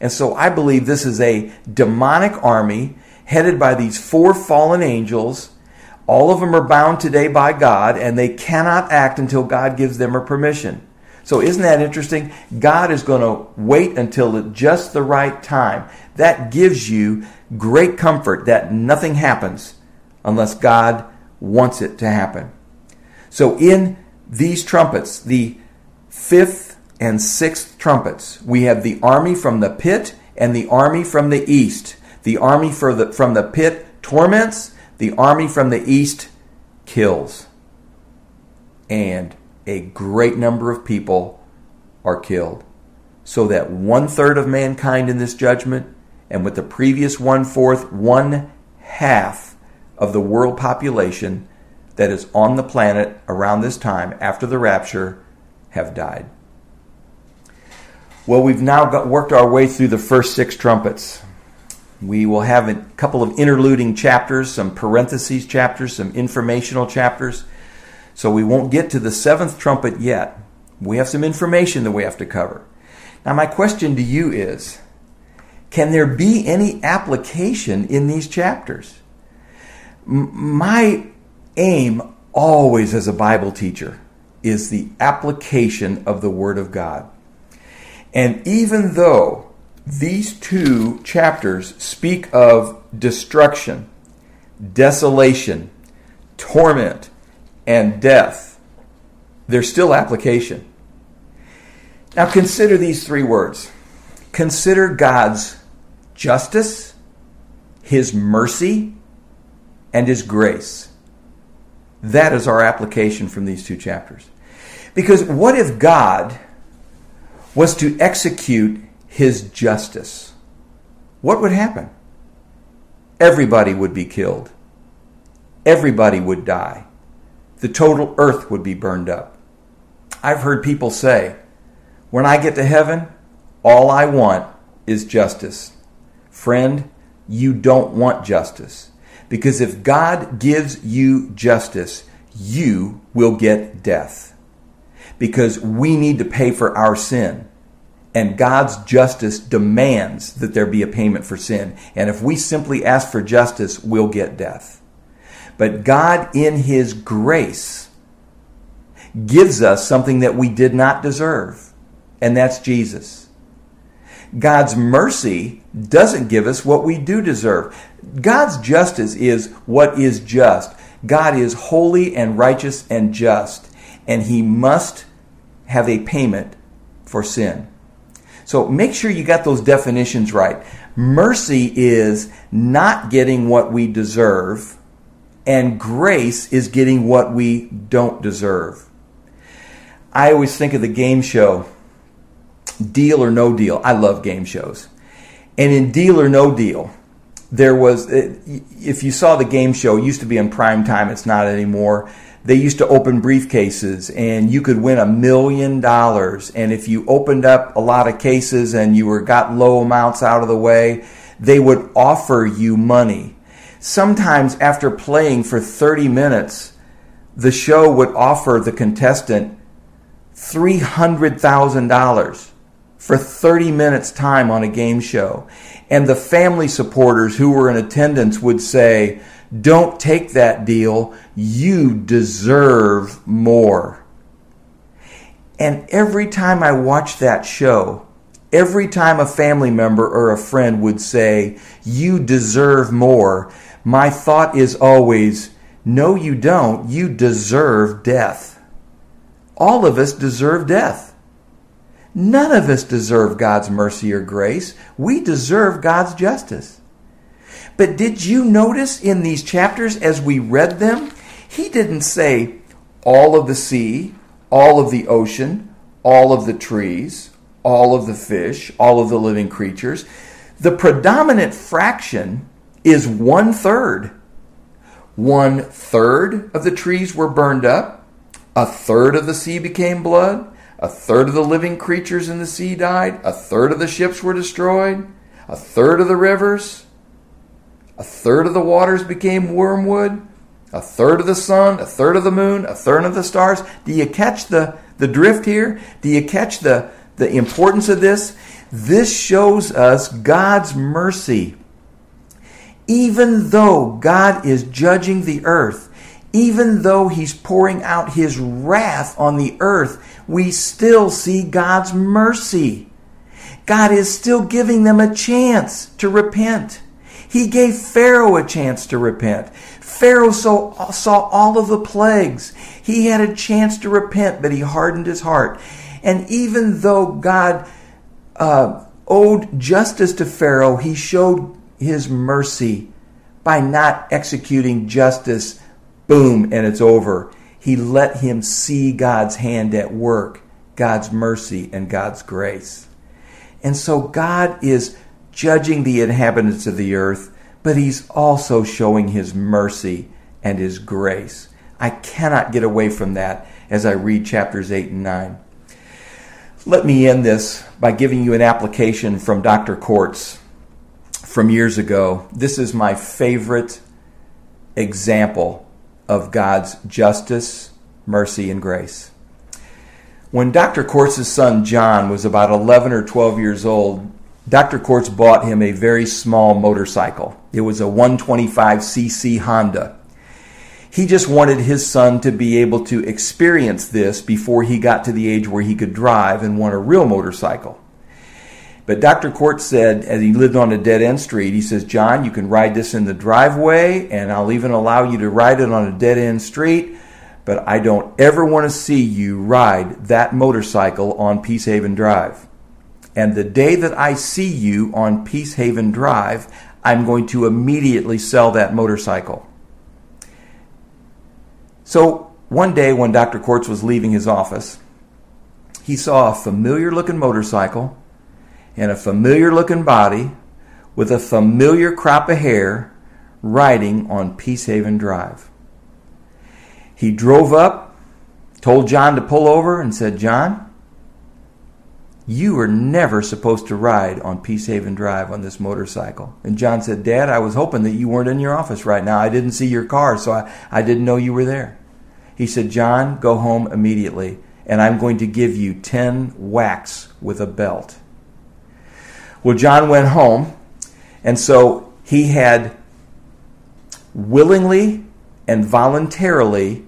And so I believe this is a demonic army headed by these four fallen angels. All of them are bound today by God, and they cannot act until God gives them a permission. So, isn't that interesting? God is going to wait until just the right time. That gives you great comfort that nothing happens unless God wants it to happen. So, in these trumpets, the fifth and sixth trumpets, we have the army from the pit and the army from the east. The army the, from the pit torments, the army from the east kills. And a great number of people are killed. So that one third of mankind in this judgment, and with the previous one fourth, one half of the world population that is on the planet around this time after the rapture have died. Well, we've now got, worked our way through the first six trumpets. We will have a couple of interluding chapters, some parentheses chapters, some informational chapters. So we won't get to the seventh trumpet yet. We have some information that we have to cover. Now, my question to you is can there be any application in these chapters? M- my aim always as a Bible teacher is the application of the Word of God. And even though these two chapters speak of destruction, desolation, torment, and death. There's still application. Now consider these three words. Consider God's justice, His mercy, and His grace. That is our application from these two chapters. Because what if God was to execute his justice, what would happen? Everybody would be killed. Everybody would die. The total earth would be burned up. I've heard people say, when I get to heaven, all I want is justice. Friend, you don't want justice. Because if God gives you justice, you will get death. Because we need to pay for our sin. And God's justice demands that there be a payment for sin. And if we simply ask for justice, we'll get death. But God, in His grace, gives us something that we did not deserve, and that's Jesus. God's mercy doesn't give us what we do deserve. God's justice is what is just. God is holy and righteous and just, and He must have a payment for sin. So make sure you got those definitions right. Mercy is not getting what we deserve, and grace is getting what we don't deserve. I always think of the game show Deal or No Deal. I love game shows. And in Deal or No Deal, there was, if you saw the game show, it used to be in prime time, it's not anymore they used to open briefcases and you could win a million dollars. And if you opened up a lot of cases and you were got low amounts out of the way, they would offer you money. Sometimes after playing for 30 minutes, the show would offer the contestant $300,000 for 30 minutes time on a game show. And the family supporters who were in attendance would say, don't take that deal. You deserve more. And every time I watch that show, every time a family member or a friend would say, You deserve more, my thought is always, No, you don't. You deserve death. All of us deserve death. None of us deserve God's mercy or grace. We deserve God's justice. But did you notice in these chapters as we read them, he didn't say all of the sea, all of the ocean, all of the trees, all of the fish, all of the living creatures. The predominant fraction is one third. One third of the trees were burned up, a third of the sea became blood, a third of the living creatures in the sea died, a third of the ships were destroyed, a third of the rivers, A third of the waters became wormwood, a third of the sun, a third of the moon, a third of the stars. Do you catch the, the drift here? Do you catch the, the importance of this? This shows us God's mercy. Even though God is judging the earth, even though He's pouring out His wrath on the earth, we still see God's mercy. God is still giving them a chance to repent. He gave Pharaoh a chance to repent. Pharaoh saw, saw all of the plagues. He had a chance to repent, but he hardened his heart. And even though God uh, owed justice to Pharaoh, he showed his mercy by not executing justice. Boom, and it's over. He let him see God's hand at work, God's mercy, and God's grace. And so God is judging the inhabitants of the earth but he's also showing his mercy and his grace. I cannot get away from that as I read chapters 8 and 9. Let me end this by giving you an application from Dr. Corts from years ago. This is my favorite example of God's justice, mercy, and grace. When Dr. Corts's son John was about 11 or 12 years old, Dr. Corts bought him a very small motorcycle. It was a 125cc Honda. He just wanted his son to be able to experience this before he got to the age where he could drive and want a real motorcycle. But Dr. Corts said, as he lived on a dead end street, he says, John, you can ride this in the driveway, and I'll even allow you to ride it on a dead end street, but I don't ever want to see you ride that motorcycle on Peacehaven Drive. And the day that I see you on Peacehaven Drive, I'm going to immediately sell that motorcycle. So one day when Dr. Corts was leaving his office, he saw a familiar looking motorcycle and a familiar looking body with a familiar crop of hair riding on Peacehaven Drive. He drove up, told John to pull over, and said, John, you were never supposed to ride on Peacehaven Drive on this motorcycle. And John said, Dad, I was hoping that you weren't in your office right now. I didn't see your car, so I, I didn't know you were there. He said, John, go home immediately, and I'm going to give you 10 whacks with a belt. Well, John went home, and so he had willingly and voluntarily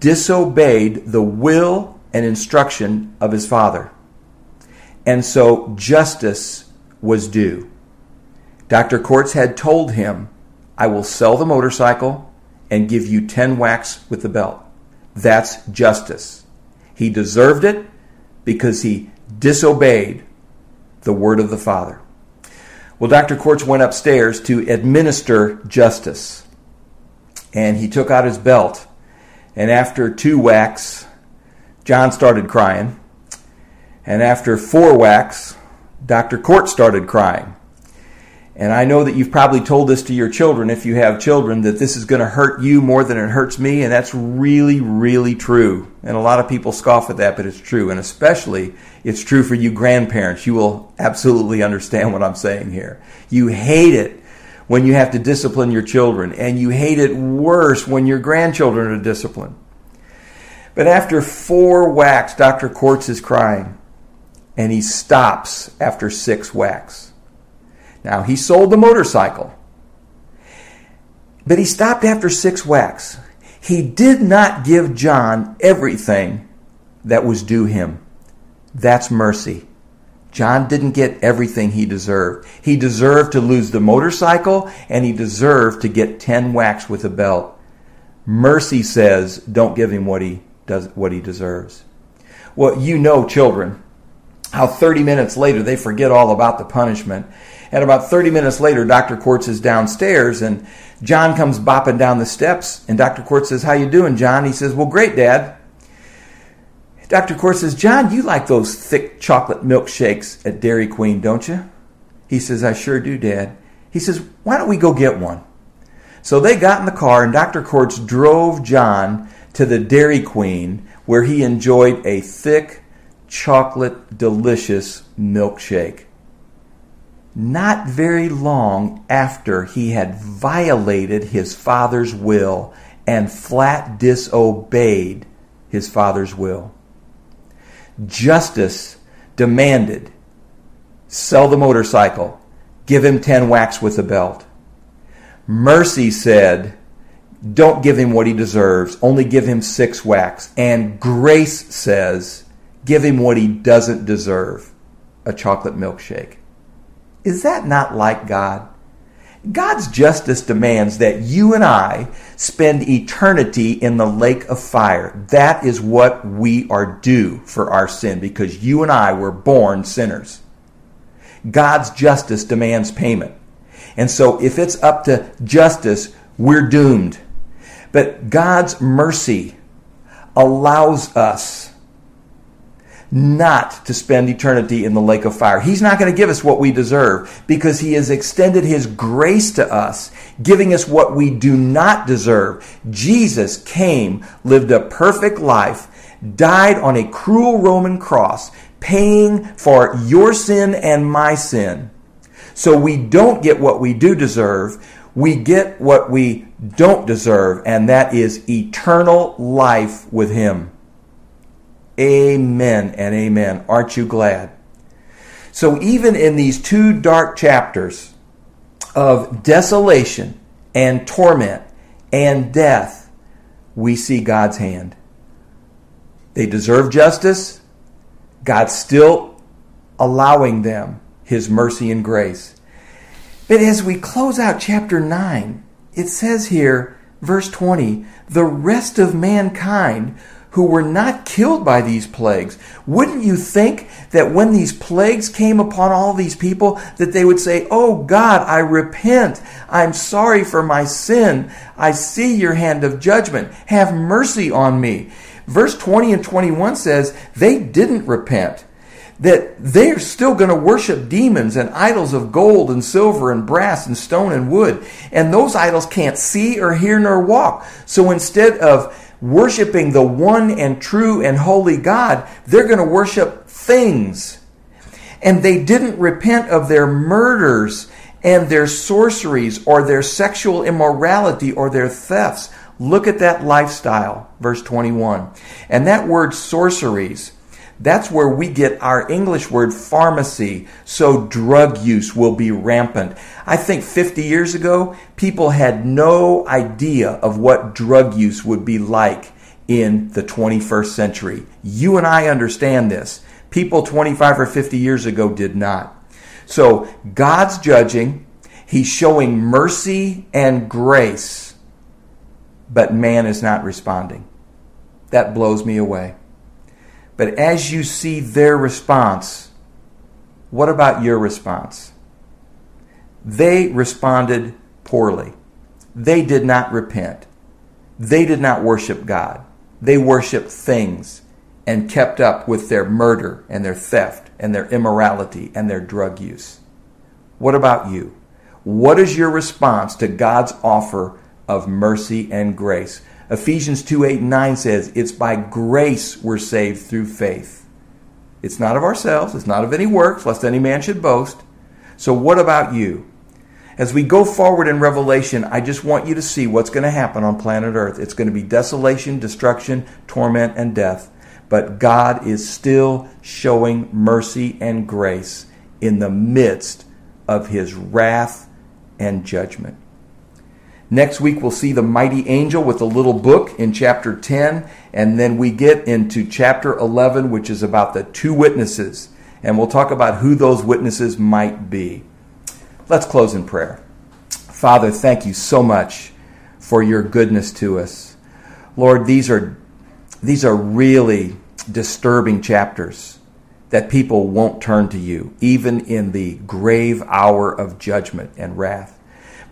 disobeyed the will and instruction of his father. And so justice was due. Dr. Corts had told him, I will sell the motorcycle and give you 10 whacks with the belt. That's justice. He deserved it because he disobeyed the word of the Father. Well, Dr. Corts went upstairs to administer justice. And he took out his belt. And after two whacks, John started crying. And after four whacks, Dr. Corts started crying. And I know that you've probably told this to your children, if you have children, that this is going to hurt you more than it hurts me. And that's really, really true. And a lot of people scoff at that, but it's true. And especially, it's true for you grandparents. You will absolutely understand what I'm saying here. You hate it when you have to discipline your children, and you hate it worse when your grandchildren are disciplined. But after four whacks, Dr. Corts is crying and he stops after six whacks. Now, he sold the motorcycle, but he stopped after six whacks. He did not give John everything that was due him. That's mercy. John didn't get everything he deserved. He deserved to lose the motorcycle and he deserved to get 10 whacks with a belt. Mercy says, don't give him what he does, what he deserves. Well, you know, children, how 30 minutes later they forget all about the punishment. And about 30 minutes later, Dr. Corts is downstairs and John comes bopping down the steps and Dr. Corts says, how you doing, John? He says, well, great, Dad. Dr. Corts says, John, you like those thick chocolate milkshakes at Dairy Queen, don't you? He says, I sure do, Dad. He says, why don't we go get one? So they got in the car and Dr. Corts drove John to the Dairy Queen where he enjoyed a thick chocolate delicious milkshake. not very long after he had violated his father's will and flat disobeyed his father's will. Justice demanded sell the motorcycle, give him 10 whacks with a belt. Mercy said, don't give him what he deserves, only give him six whacks. And grace says, give him what he doesn't deserve a chocolate milkshake. Is that not like God? God's justice demands that you and I spend eternity in the lake of fire. That is what we are due for our sin because you and I were born sinners. God's justice demands payment. And so if it's up to justice, we're doomed. But God's mercy allows us not to spend eternity in the lake of fire. He's not going to give us what we deserve because He has extended His grace to us, giving us what we do not deserve. Jesus came, lived a perfect life, died on a cruel Roman cross, paying for your sin and my sin. So we don't get what we do deserve. We get what we don't deserve, and that is eternal life with Him. Amen and amen. Aren't you glad? So, even in these two dark chapters of desolation and torment and death, we see God's hand. They deserve justice. God's still allowing them His mercy and grace. But as we close out chapter 9, it says here, verse 20, the rest of mankind who were not killed by these plagues. Wouldn't you think that when these plagues came upon all these people, that they would say, Oh God, I repent. I'm sorry for my sin. I see your hand of judgment. Have mercy on me. Verse 20 and 21 says they didn't repent. That they're still going to worship demons and idols of gold and silver and brass and stone and wood. And those idols can't see or hear nor walk. So instead of worshiping the one and true and holy God, they're going to worship things. And they didn't repent of their murders and their sorceries or their sexual immorality or their thefts. Look at that lifestyle, verse 21. And that word sorceries, that's where we get our English word pharmacy, so drug use will be rampant. I think 50 years ago, people had no idea of what drug use would be like in the 21st century. You and I understand this. People 25 or 50 years ago did not. So God's judging, He's showing mercy and grace, but man is not responding. That blows me away. But as you see their response, what about your response? They responded poorly. They did not repent. They did not worship God. They worshiped things and kept up with their murder and their theft and their immorality and their drug use. What about you? What is your response to God's offer of mercy and grace? Ephesians 2 8 and 9 says, It's by grace we're saved through faith. It's not of ourselves, it's not of any works, lest any man should boast. So, what about you? As we go forward in Revelation, I just want you to see what's going to happen on planet Earth. It's going to be desolation, destruction, torment, and death. But God is still showing mercy and grace in the midst of his wrath and judgment. Next week, we'll see the mighty angel with the little book in chapter 10, and then we get into chapter 11, which is about the two witnesses, and we'll talk about who those witnesses might be. Let's close in prayer. Father, thank you so much for your goodness to us. Lord, these are, these are really disturbing chapters that people won't turn to you, even in the grave hour of judgment and wrath.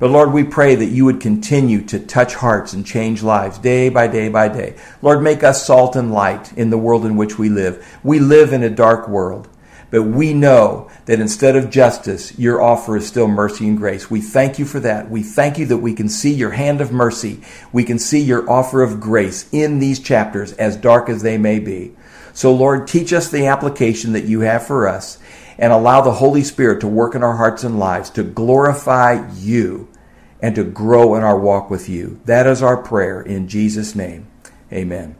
But Lord, we pray that you would continue to touch hearts and change lives day by day by day. Lord, make us salt and light in the world in which we live. We live in a dark world, but we know that instead of justice, your offer is still mercy and grace. We thank you for that. We thank you that we can see your hand of mercy. We can see your offer of grace in these chapters, as dark as they may be. So, Lord, teach us the application that you have for us and allow the Holy Spirit to work in our hearts and lives to glorify you and to grow in our walk with you. That is our prayer in Jesus' name. Amen.